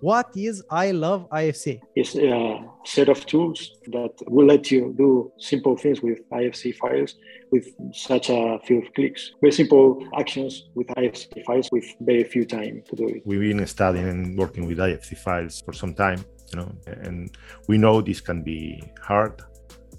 What is I Love IFC? It's a set of tools that will let you do simple things with IFC files with such a few clicks. Very simple actions with IFC files with very few time to do it. We've been studying and working with IFC files for some time, you know, and we know this can be hard.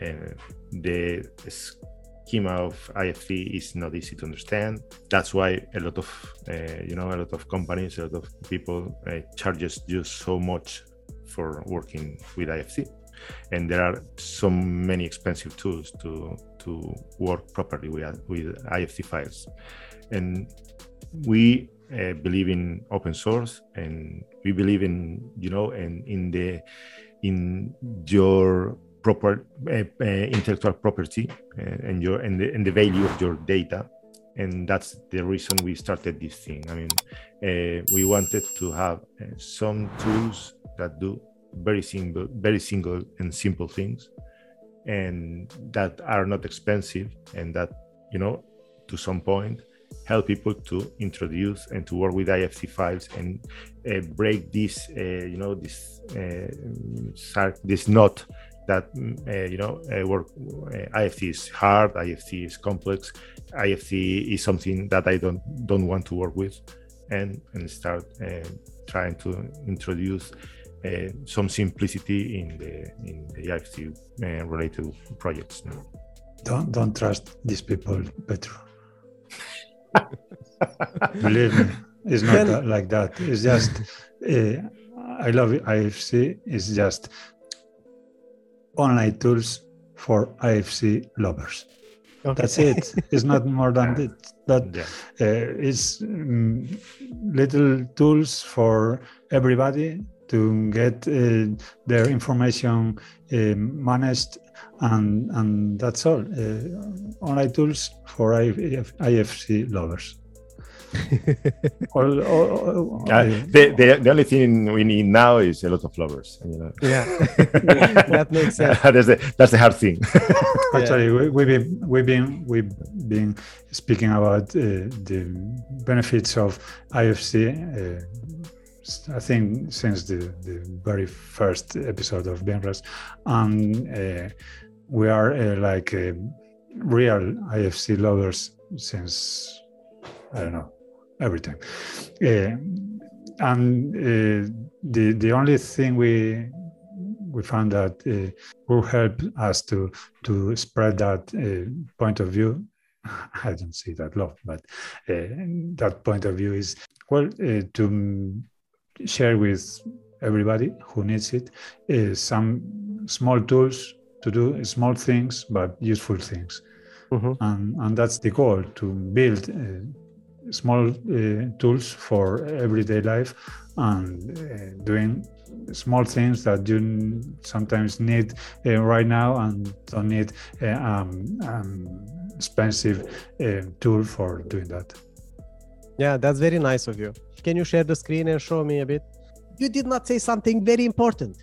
And the schema of IFC is not easy to understand. That's why a lot of uh, you know a lot of companies, a lot of people uh, charges you so much for working with IFC, and there are so many expensive tools to to work properly with with IFC files, and we uh, believe in open source and we believe in you know and in the in your proper uh, uh, intellectual property uh, and your and the, and the value of your data. And that's the reason we started this thing. I mean uh, we wanted to have uh, some tools that do very simple, very single and simple things and that are not expensive and that you know to some point help people to introduce and to work with ifc files and uh, break this you know this this knot that uh, you know uh, work uh, IFC is hard, IFC is complex, IFC is something that I don't don't want to work with, and and start uh, trying to introduce uh, some simplicity in the in the IFC uh, related projects. Don't don't trust these people, Petro. Believe me, it's not that, like that. It's just. I love IFC. It's just online tools for IFC lovers. Okay. That's it. it's not more than it. That yeah. uh, is um, little tools for everybody to get uh, their information uh, managed, and and that's all. Uh, online tools for IFC lovers. All, all, all, uh, the, the, the only thing we need now is a lot of lovers. You know? Yeah, that makes sense. that's, the, that's the hard thing. Actually, we, we've been we've been we've been speaking about uh, the benefits of IFC. Uh, I think since the, the very first episode of BIMrras, and uh, we are uh, like uh, real IFC lovers since I don't know everything. Uh, and uh, the the only thing we we found that uh, will help us to to spread that uh, point of view. I don't see that love, but uh, that point of view is well uh, to share with everybody who needs it some small tools to do small things but useful things, mm-hmm. and and that's the goal to build small uh, tools for everyday life and uh, doing small things that you sometimes need uh, right now and don't need um, um, expensive tool for doing that. Yeah, that's very nice of you. Can you share the screen and show me a bit? You did not say something very important.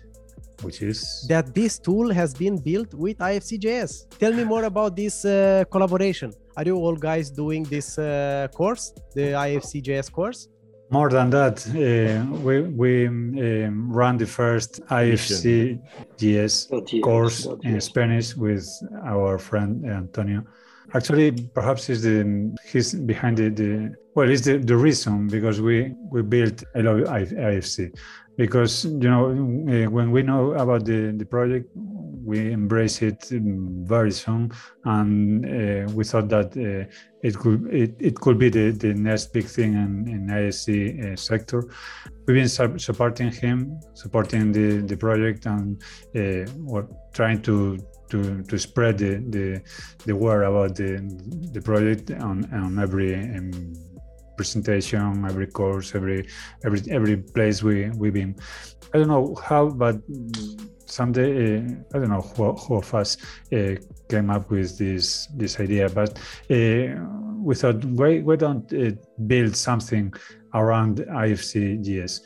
Which is? That this tool has been built with IFC.js. Tell me more about this uh, collaboration. Are you all guys doing this uh, course, the IFC.js course? More than that, uh, we we um, ran the first IFC.js course in Spanish with our friend Antonio. Actually, perhaps he's the he's behind the, the well, it's the, the reason because we we built a lot of IFC because you know uh, when we know about the, the project we embrace it very soon. And uh, we thought that uh, it could it, it could be the, the next big thing in, in ISC uh, sector. We've been su- supporting him supporting the, the project and uh, we're trying to to, to spread the, the, the word about the, the project on, on every um, presentation, every course, every every every place we we've been. I don't know how, but someday uh, I don't know who, of us uh, came up with this this idea, but uh, we thought why why don't uh, build something around IFC.js,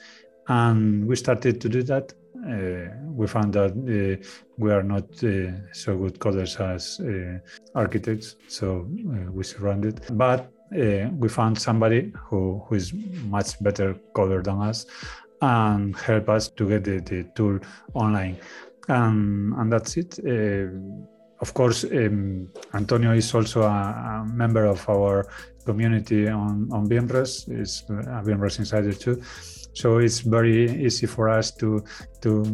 and we started to do that. Uh, we found that uh, we are not so good coders as architects, so we surrounded. But uh, we found somebody who, who is much better coder than us and help us to get the, the tool online. Um, and that's it. Uh, of course, um, Antonio is also a, a, member of our community on, on BIMrras. Is a BIMrras insider too. So it's very easy for us to to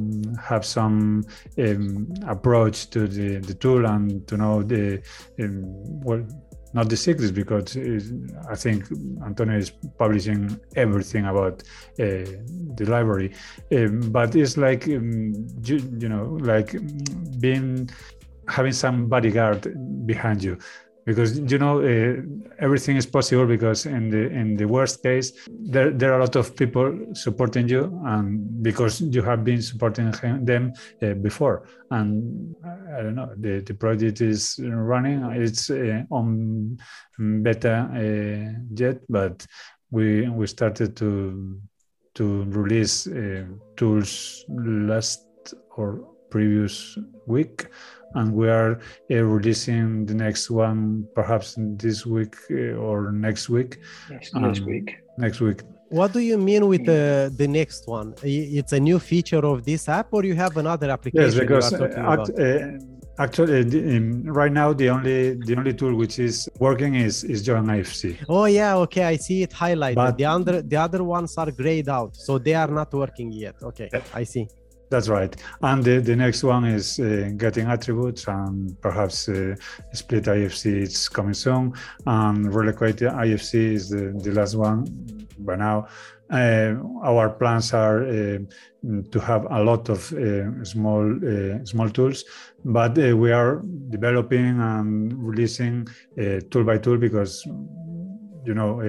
have some um, approach to the, the tool and to know the um, well not the secrets because I think Antonio is publishing everything about uh, the library, um, but it's like um, you, you, know like being having some bodyguard behind you because you know uh, everything is possible because in the in the worst case there, there are a lot of people supporting you and because you have been supporting them uh, before. And i don't know the, the project is running. It's uh, on beta uh, yet but we we started to to release uh, tools last or previous week and we are uh, releasing the next one perhaps this week uh, or next week. Next, next um, week. Next week. What do you mean with the the next one? It's a new feature of this app, or you have another application? Yes, because act, uh, actually, um, right now the only the only tool which is working is is Join IFC. Oh yeah, okay, I see it highlighted. But, the other the other ones are grayed out, so they are not working yet. Okay, I see. That's right. And the, the next one is uh, getting attributes and perhaps uh, split IFC is coming soon. And relocated IFC is the, the last one by now. Uh, our plans are uh, to have a lot of uh, small uh, small tools, but we are developing and releasing tool by tool because you know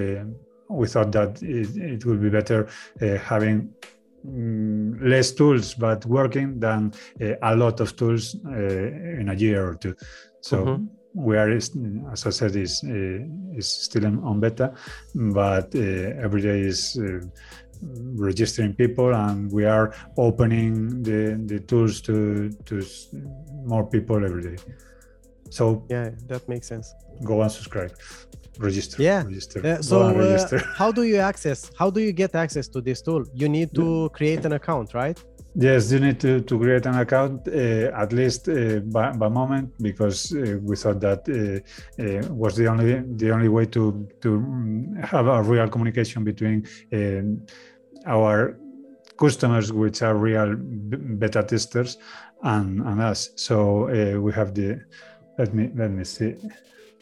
we thought that it, it would be better having Mm, less tools but working than uh, a lot of tools uh, in a year or two. So mm-hmm. we are, as I said, is uh, is still on beta, but every day is registering people and we are opening the, the tools to to more people every day so yeah that makes sense go and subscribe register yeah. register. Uh, so uh, how do you access how do you get access to this tool? You need to create an account right? Yes you need to, to create an account uh, at least uh, by, by moment because uh, we thought that uh, was the only the only way to to have a real communication between our customers which are real beta testers and, and us. So we have the let me let me see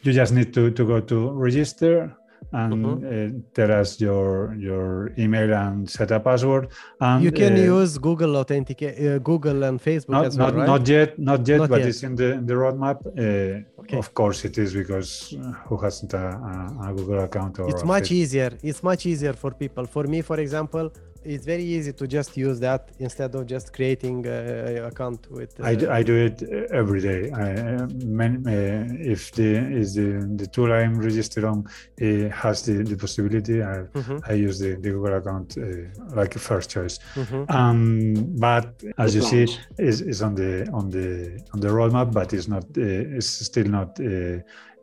you just need to, to go to register and mm-hmm. uh, tell us your your email and set a password. And you can uh, use Google Authenticate, uh, Google and Facebook not, as well, not, right? Not yet, not yet, not but yet. it's in the in the roadmap. Uh, okay. Of course, it is because who hasn't a, a, a Google account? Or it's much Facebook? easier. It's much easier for people. For me, for example, it's very easy to just use that instead of just creating an account with. Uh, I, do, I do it every day. I, uh, if the is the, the tool I'm registered on it has the, the possibility, I, mm-hmm. I use the, the Google account uh, like a first choice. Mm-hmm. Um, but as you see, is is on the on the on the roadmap, but it's not. Uh, it's still not uh,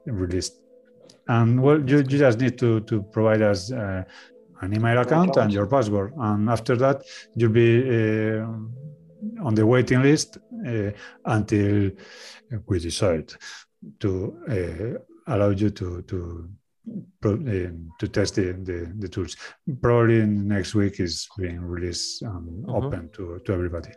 released and well you, you just need to to provide us uh, an email account and your password. And after that, you'll be uh, on the waiting list uh, until we decide to uh, allow you to to um, to test the, the, the, tools. Probably next week is being released and mm-hmm. open to, to everybody.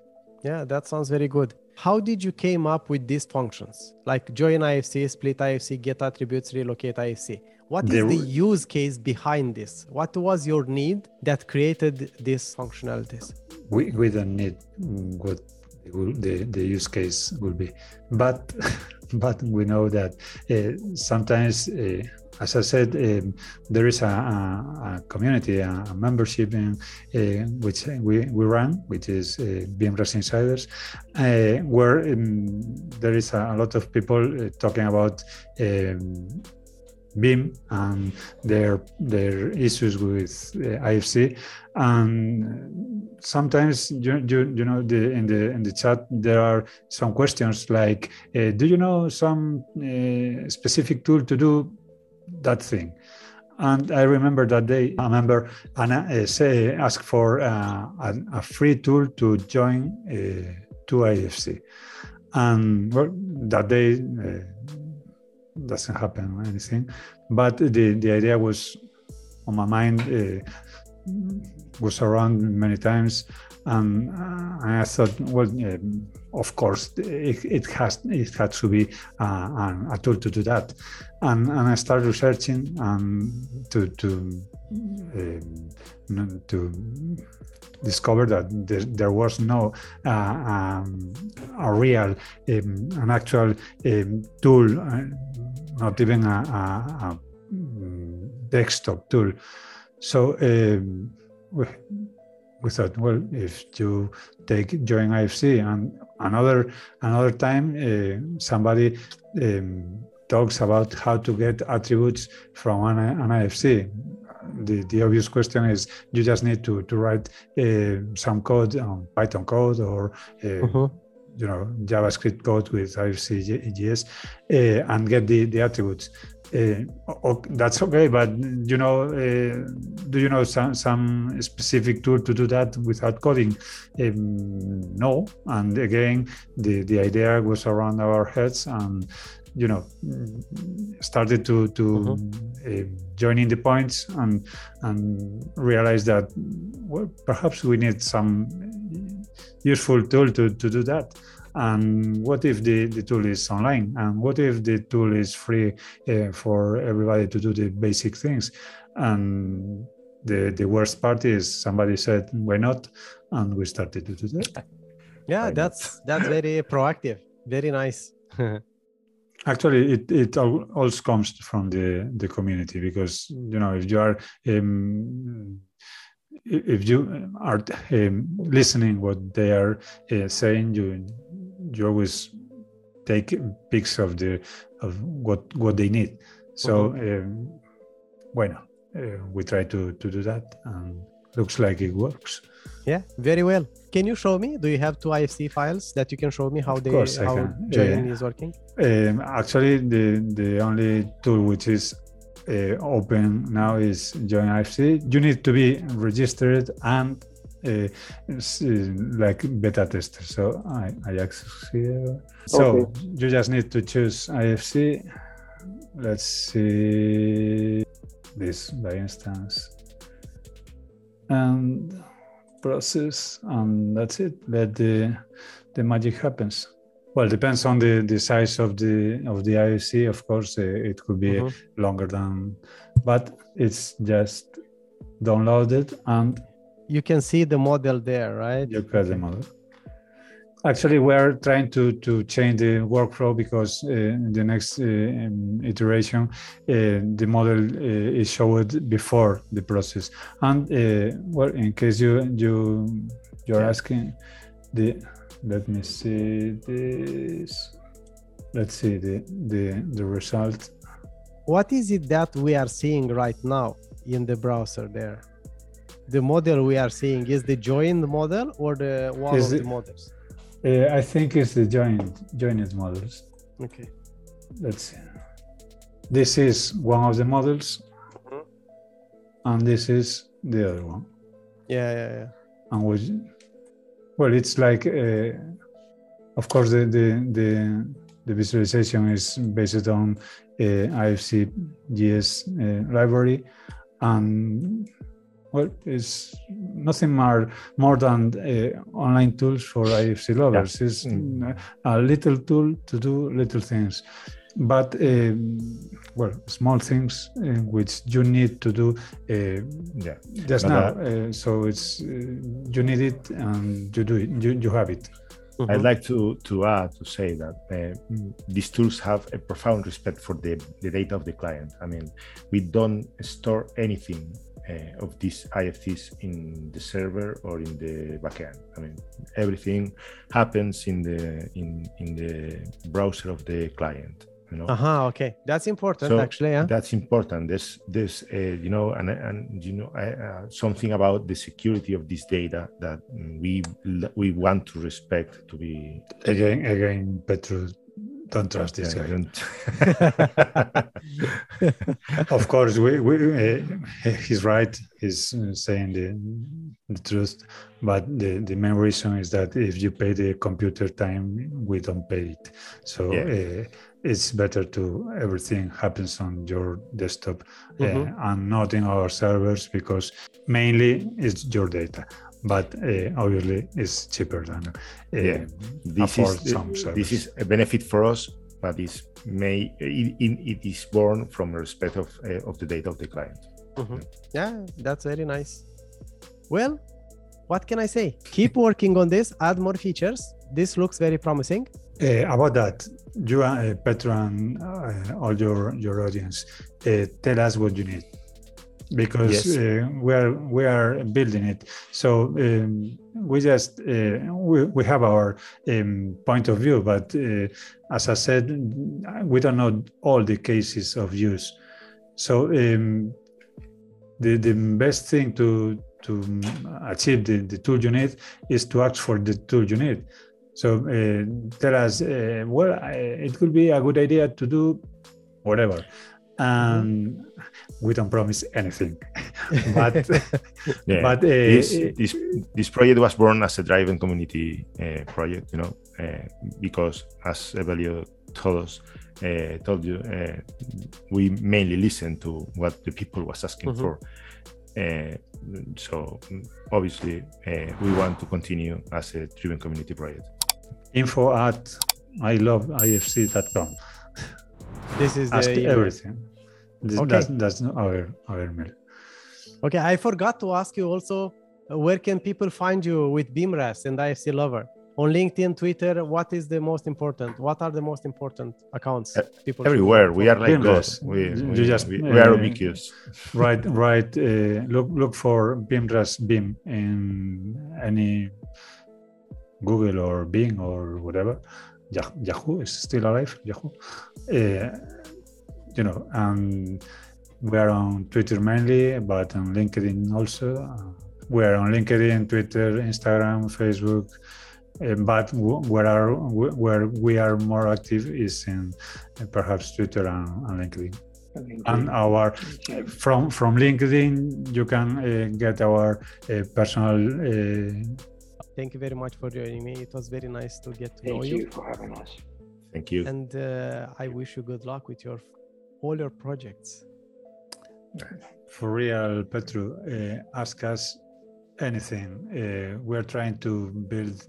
Yeah, that sounds very good. How did you came up with these functions like join IFC, split IFC, get attributes, relocate IFC? What is the use case behind this? What was your need that created these functionalities? We, we don't need what the, the use case will be, but but we know that uh, sometimes, uh, as I said, um, there is a, a, a community, a, a membership in uh, which we, we run, which is uh, Insiders, uh, where um, there is a, lot of people uh, talking about. Um, Vim and their their issues with uh, IFC, and sometimes you, you you know the in the in the chat there are some questions like, uh, do you know some uh, specific tool to do that thing? And I remember that day, a member uh, say, asked for uh, a, a, free tool to join uh, to IFC. And well, that day doesn't happen or anything. But the, the idea was on my mind, uh, was around many times. And I thought, well, of course, it, it, has it had to be a tool to do that and, and I started researching um, to to uh, to discover that there, there was no uh, um, a real um, an actual um, tool, uh, not even a, a, a, desktop tool. So um, we, we thought, well, if you take join IFC and another another time uh, somebody um, talks about how to get attributes from an, an IFC. The, the obvious question is you just need to, to write uh, some code on Python code or uh, uh-huh. you know JavaScript code with IFC.js uh, and get the, the attributes. Uh, that's okay, but you know, uh, do you know some some specific tool to do that without coding? Um, no, and again, the the idea was around our heads, and you know started to to uh-huh. uh, join in the points and and realize that well, perhaps we need some useful tool to, to do that and what if the, the tool is online? And what if the tool is free uh, for everybody to do the basic things? And the the worst part is somebody said why not? And we started to do that. Yeah that's that's very proactive. Very nice. Actually, it, it all, comes from the, the community because you know if you are um, if you are um, listening what they are uh, saying, you you always take pics of the of what what they need. So, um, bueno, uh, we try to to do that, and looks like it works. Yeah, very well. Can you show me? Do you have two IFC files that you can show me how they how join is working? Um, actually, the the only tool which is uh, open now is join IFC. You need to be registered and uh, like beta tester. So I, I access here. So okay. you just need to choose IFC. Let's see this by instance. And process and that's it let the the magic happens well depends on the the size of the of the IFC of course uh, it could be mm-hmm. longer than but it's just downloaded and you can see the model there right you got the model Actually, we're trying to, to change the workflow because uh, in the next uh, um, iteration, uh, the model uh, is showed before the process. And uh, well, in case you you you're asking, the let me see this. Let's see the the the result. What is it that we are seeing right now in the browser there? The model we are seeing is the joined model or the one is of the models? Uh, I think it's the joint joined models. Okay. Let's see. This is one of the models, mm-hmm. and this is the other one. Yeah, yeah, yeah. And we, well, it's like, uh, of course, the the the the visualization is based on uh, IFC JS uh, library, and well, it's nothing more more than uh, online tools for IFC lovers. Yeah. It's mm. a little tool to do little things, but um, well, small things uh, which you need to do uh, yeah. just but now. Uh, so it's uh, you need it and you do it. You, you have it. Mm-hmm. I'd like to, to add to say that uh, these tools have a profound respect for the, the data of the client. I mean, we don't store anything uh, of these IFCs in the server or in the backend. I mean, everything happens in the in in the browser of the client. You know. Uh-huh, okay, that's important so actually. Yeah, that's important. There's there's uh, you know and and you know uh, something about the security of this data that we we want to respect to be again again Petru don't trust this guy. of course, we, we uh, he's right. He's saying the, the truth, but the, the main reason is that if you pay the computer time, we don't pay it. So yeah. uh, it's better to everything happens on your desktop mm-hmm. uh, and not in our servers because mainly it's your data but uh, obviously it's cheaper than uh, yeah. this is this is a benefit for us but it's may it, it is born from respect of uh, of the data of the client. Mm-hmm. yeah. That's very nice. Well what can i say? Keep working on this add more features. This looks very promising. Uh, about that you uh, petro and uh, all your your audience uh, tell us what you need because yes. uh, we are we are building it. So um, we just uh, we, we have our um, point of view, but uh, as I said, we don't know all the cases of use. So um, the the best thing to to achieve the, the tool you need is to ask for the tool you need. So uh, tell us, uh, well, it could be a good idea to do whatever and we don't promise anything but yeah. but uh, this, this, this project was born as a driven community uh, project you know uh, because as Evelio told us uh, told you uh, we mainly listen to what the people was asking mm-hmm. for uh, so obviously we want to continue as a driven community project info at i love ifc.com this is ask the, everything. This, okay. That's, that's our our mail. Okay, I forgot to ask you also uh, where can people find you with BIMrras and IFC Lover? On LinkedIn, Twitter, what is the most important? What are the most important accounts? People everywhere. We are like BIMrras. We, we, you just, we, we are uh, ubiquitous. right, right. Uh, look, look for BIMrras Beam in any Google or Bing or whatever. Yahoo is still alive. Yahoo. Uh, you know, and we are on Twitter mainly, but on LinkedIn also. we are on LinkedIn, Twitter, Instagram, Facebook. Uh, but where are where we are more active is in uh, perhaps Twitter and, and LinkedIn. LinkedIn. And our from from LinkedIn, you can uh, get our uh, personal Thank you very much for joining me. It was very nice to get to Thank know you. Thank you for having us. Thank you. And uh, I wish you good luck with your all your projects. For real, Petru, uh, ask us anything. Uh, we're trying to build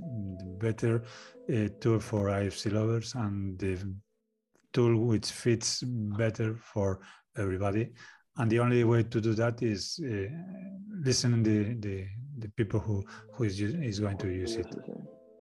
better uh, tool for IFC lovers and the tool which fits better for everybody and the only way to do that is uh, listen the, the the people who who is is going to use it